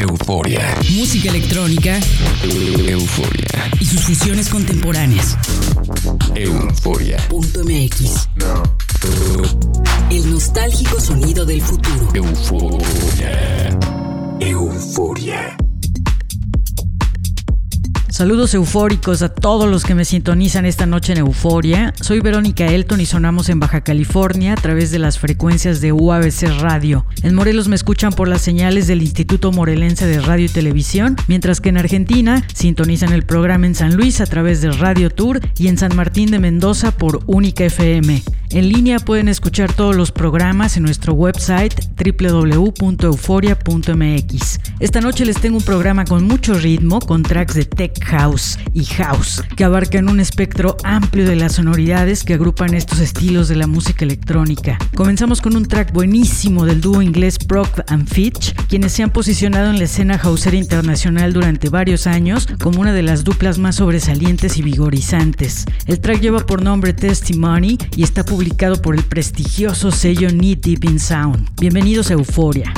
euforia. Música electrónica. Euforia. Y sus fusiones contemporáneas. Euforia. Punto MX. El nostálgico sonido del futuro. Euforia. Euforia. Saludos eufóricos a todos los que me sintonizan esta noche en Euforia. Soy Verónica Elton y sonamos en Baja California a través de las frecuencias de UABC Radio. En Morelos me escuchan por las señales del Instituto Morelense de Radio y Televisión, mientras que en Argentina sintonizan el programa en San Luis a través de Radio Tour y en San Martín de Mendoza por Única FM. En línea pueden escuchar todos los programas en nuestro website www.euforia.mx. Esta noche les tengo un programa con mucho ritmo, con tracks de tech house y house, que abarcan un espectro amplio de las sonoridades que agrupan estos estilos de la música electrónica. Comenzamos con un track buenísimo del dúo inglés Proc and Fitch, quienes se han posicionado en la escena hausera internacional durante varios años como una de las duplas más sobresalientes y vigorizantes. El track lleva por nombre Testimony y está publicado por el prestigioso sello Knee Deep in Sound. Bienvenidos a Euforia.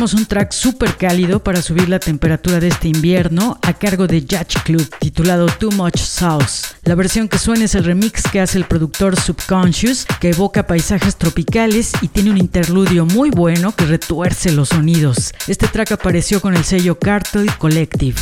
Un track súper cálido para subir la temperatura de este invierno a cargo de Judge Club titulado Too Much Sauce. La versión que suena es el remix que hace el productor Subconscious que evoca paisajes tropicales y tiene un interludio muy bueno que retuerce los sonidos. Este track apareció con el sello Cartoid Collective.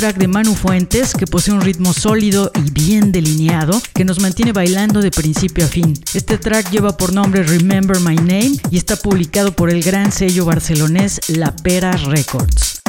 Track de Manu Fuentes que posee un ritmo sólido y bien delineado que nos mantiene bailando de principio a fin. Este track lleva por nombre Remember My Name y está publicado por el gran sello barcelonés La Pera Records.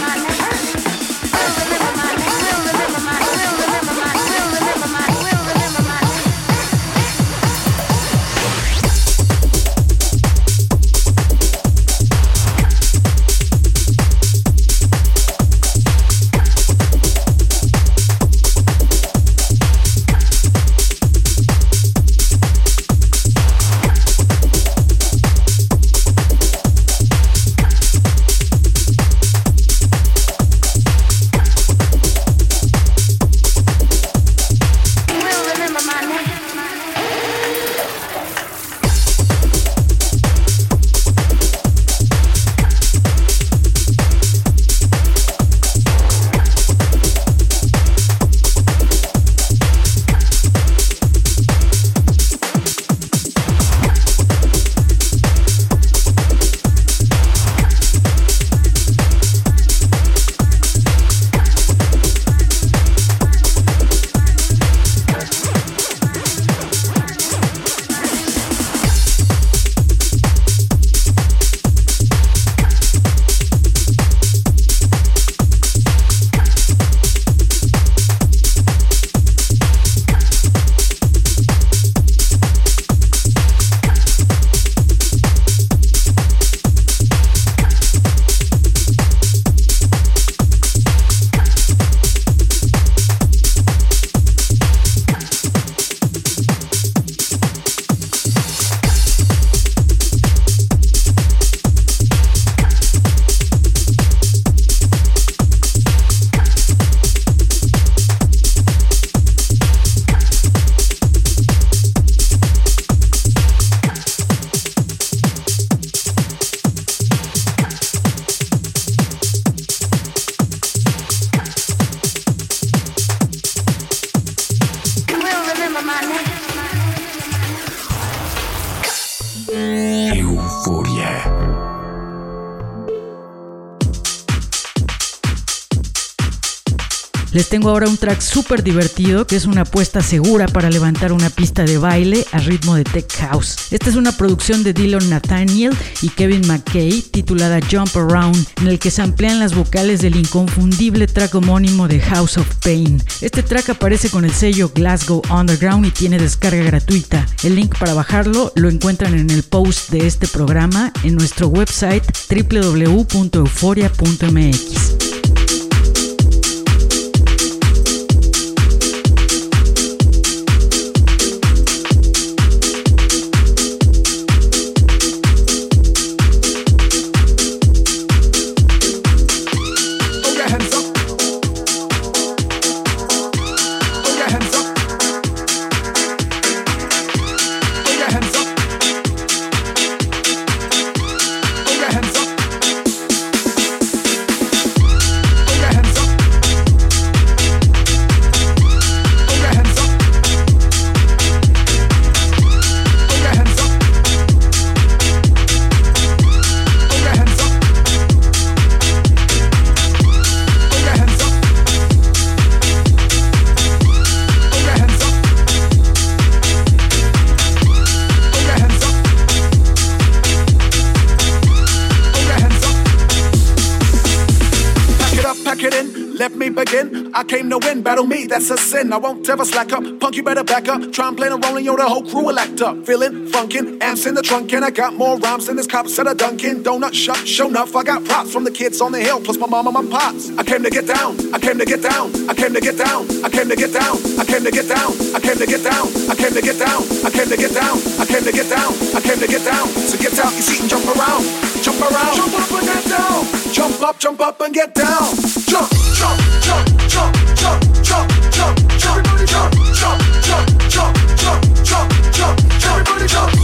my name. Ahora un track súper divertido que es una apuesta segura para levantar una pista de baile a ritmo de tech house. Esta es una producción de Dylan Nathaniel y Kevin McKay titulada Jump Around, en el que se amplían las vocales del inconfundible track homónimo de House of Pain. Este track aparece con el sello Glasgow Underground y tiene descarga gratuita. El link para bajarlo lo encuentran en el post de este programa en nuestro website www.euforia.mx. that's a sin. I won't ever slack up. Punk, you better back up. Try and play the role and yo, the whole crew will act up. Feeling funkin', amps in the trunk, and I got more rhymes than this cop said a Dunkin' Donut shop. Show enough, I got props from the kids on the hill, plus my mom and my pops. I came to get down, I came to get down, I came to get down, I came to get down, I came to get down, I came to get down, I came to get down, I came to get down, I came to get down, I came to get down. So get out your seat and jump around, jump around, jump up and get down, jump up, jump up and get down, jump, jump, jump, jump, jump, jump, jump. Everybody jump, jump, jump, jump, jump, jump, jump. Everybody jump, jump, jump,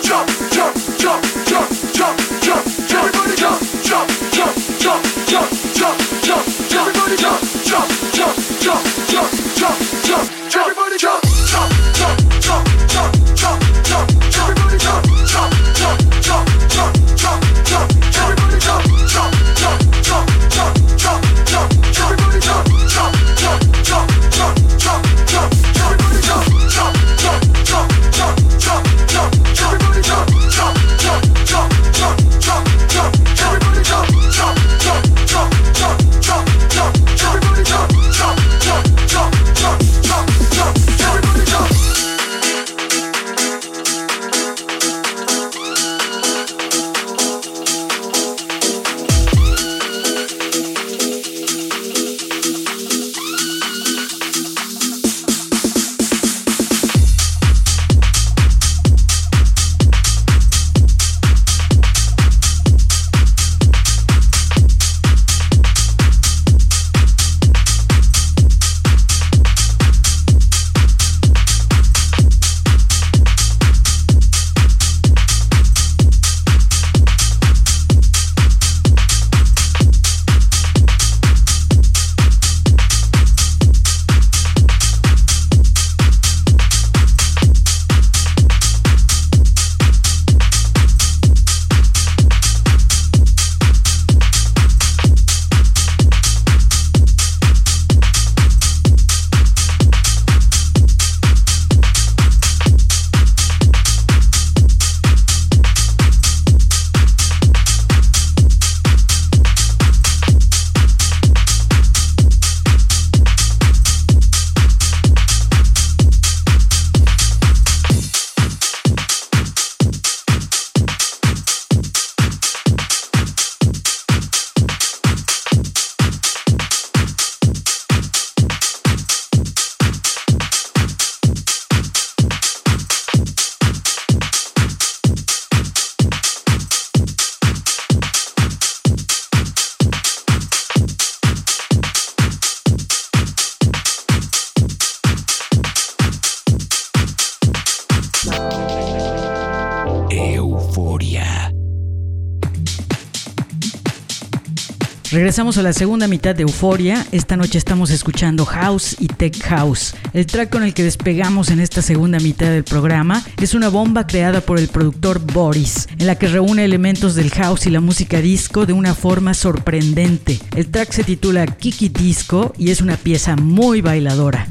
Regresamos a la segunda mitad de Euforia. Esta noche estamos escuchando House y Tech House. El track con el que despegamos en esta segunda mitad del programa es una bomba creada por el productor Boris, en la que reúne elementos del house y la música disco de una forma sorprendente. El track se titula Kiki Disco y es una pieza muy bailadora.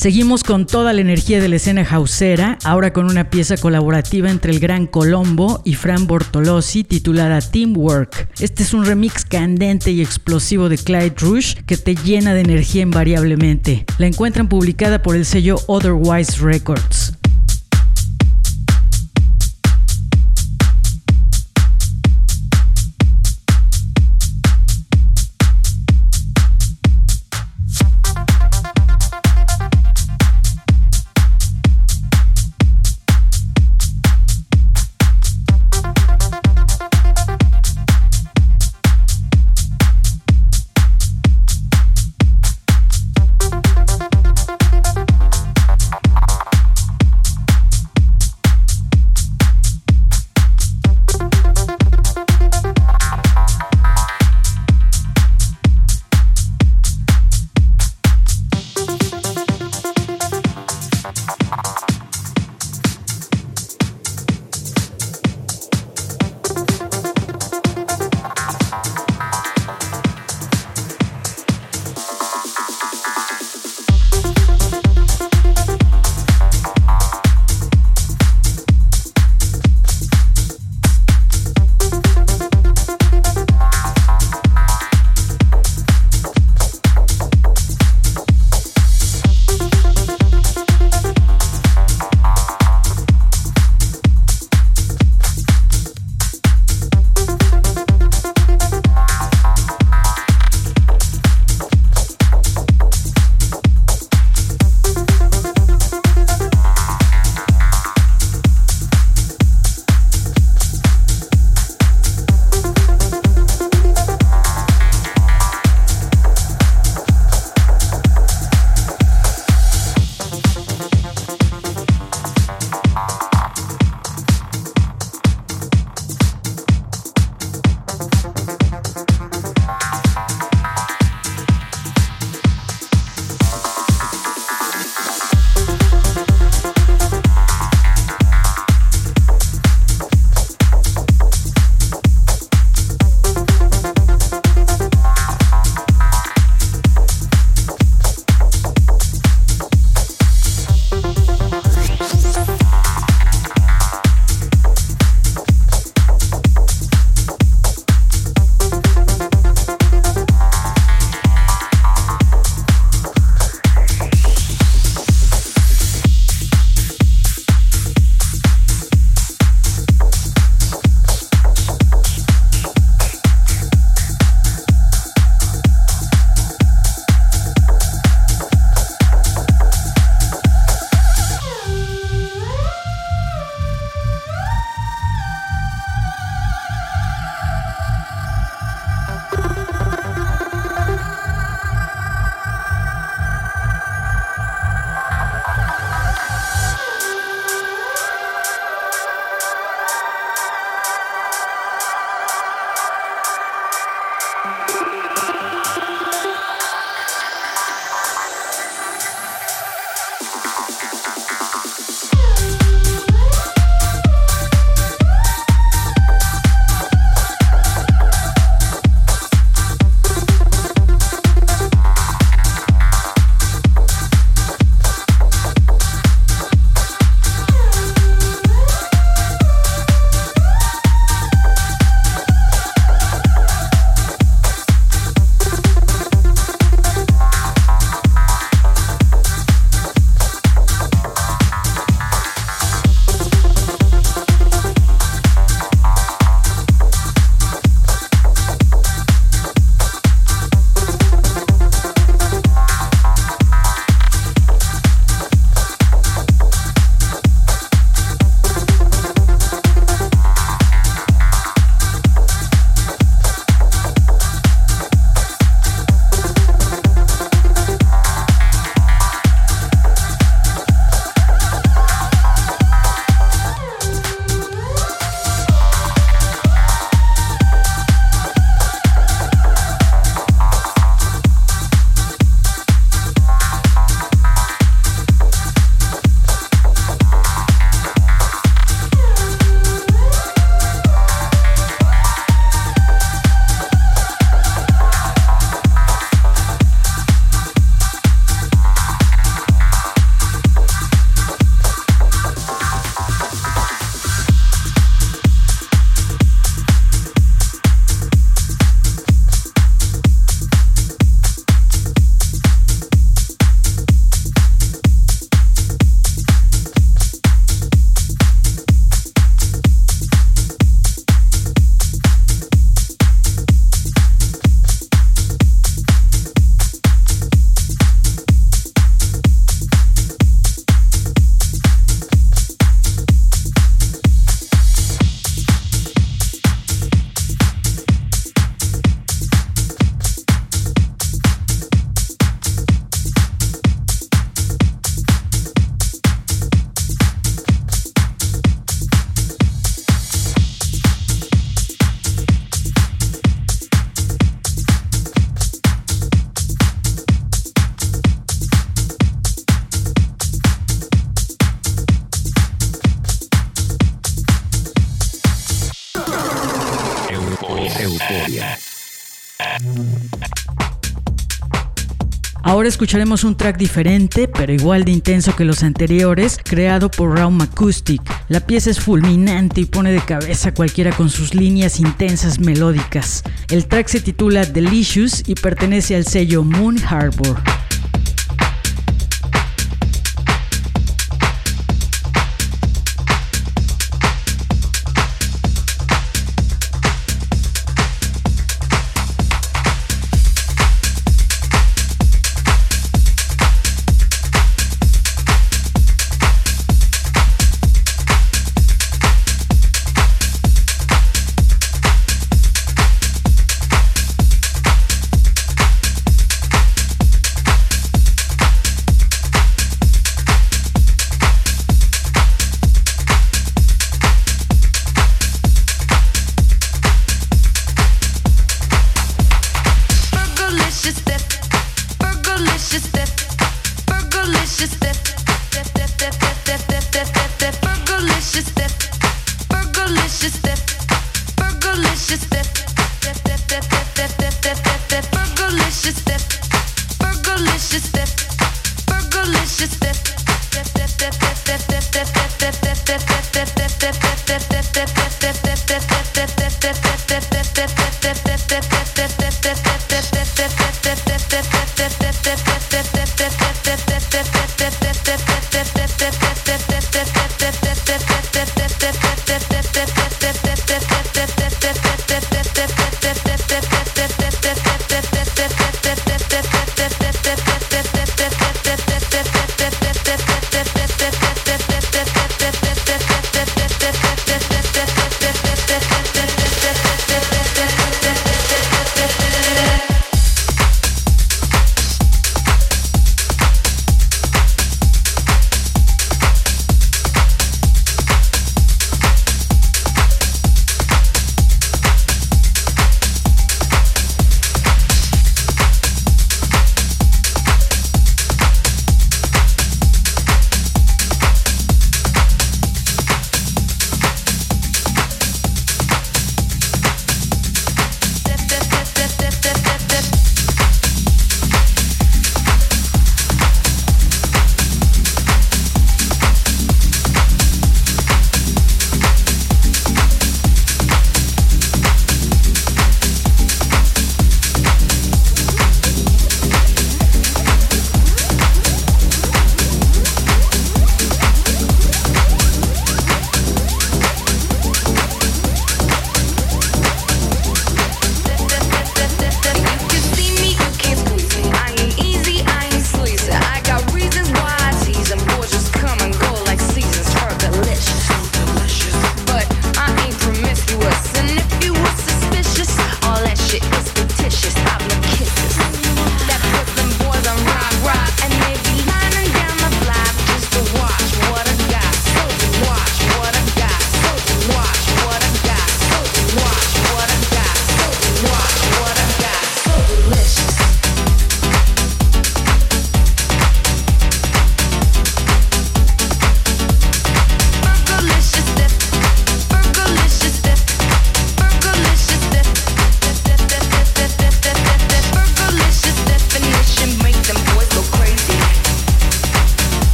Seguimos con toda la energía de la escena hausera, ahora con una pieza colaborativa entre el gran Colombo y Fran Bortolossi titulada Teamwork. Este es un remix candente y explosivo de Clyde Rush que te llena de energía invariablemente. La encuentran publicada por el sello Otherwise Records. Escucharemos un track diferente, pero igual de intenso que los anteriores, creado por Raum Acoustic. La pieza es fulminante y pone de cabeza a cualquiera con sus líneas intensas melódicas. El track se titula Delicious y pertenece al sello Moon Harbor.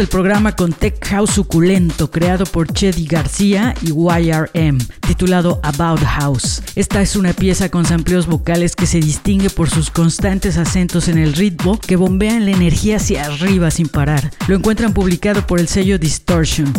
El programa con Tech House suculento creado por Chedi García y YRM, titulado About House. Esta es una pieza con sampleos vocales que se distingue por sus constantes acentos en el ritmo que bombean la energía hacia arriba sin parar. Lo encuentran publicado por el sello Distortion.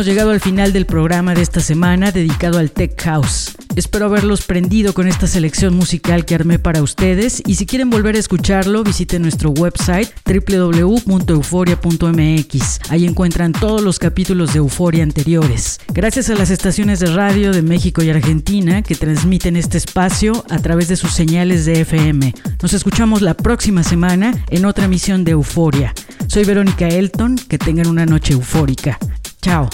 Hemos llegado al final del programa de esta semana dedicado al Tech House. Espero haberlos prendido con esta selección musical que armé para ustedes y si quieren volver a escucharlo visiten nuestro website www.euforia.mx. Ahí encuentran todos los capítulos de Euforia anteriores. Gracias a las estaciones de radio de México y Argentina que transmiten este espacio a través de sus señales de FM. Nos escuchamos la próxima semana en otra emisión de Euforia. Soy Verónica Elton, que tengan una noche eufórica. Chao.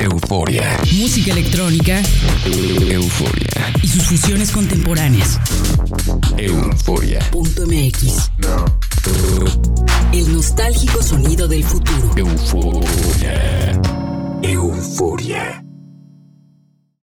euforia. Música electrónica. Euforia. Y sus fusiones contemporáneas. Euforia. Punto MX. El nostálgico sonido del futuro. Euforia. Euforia.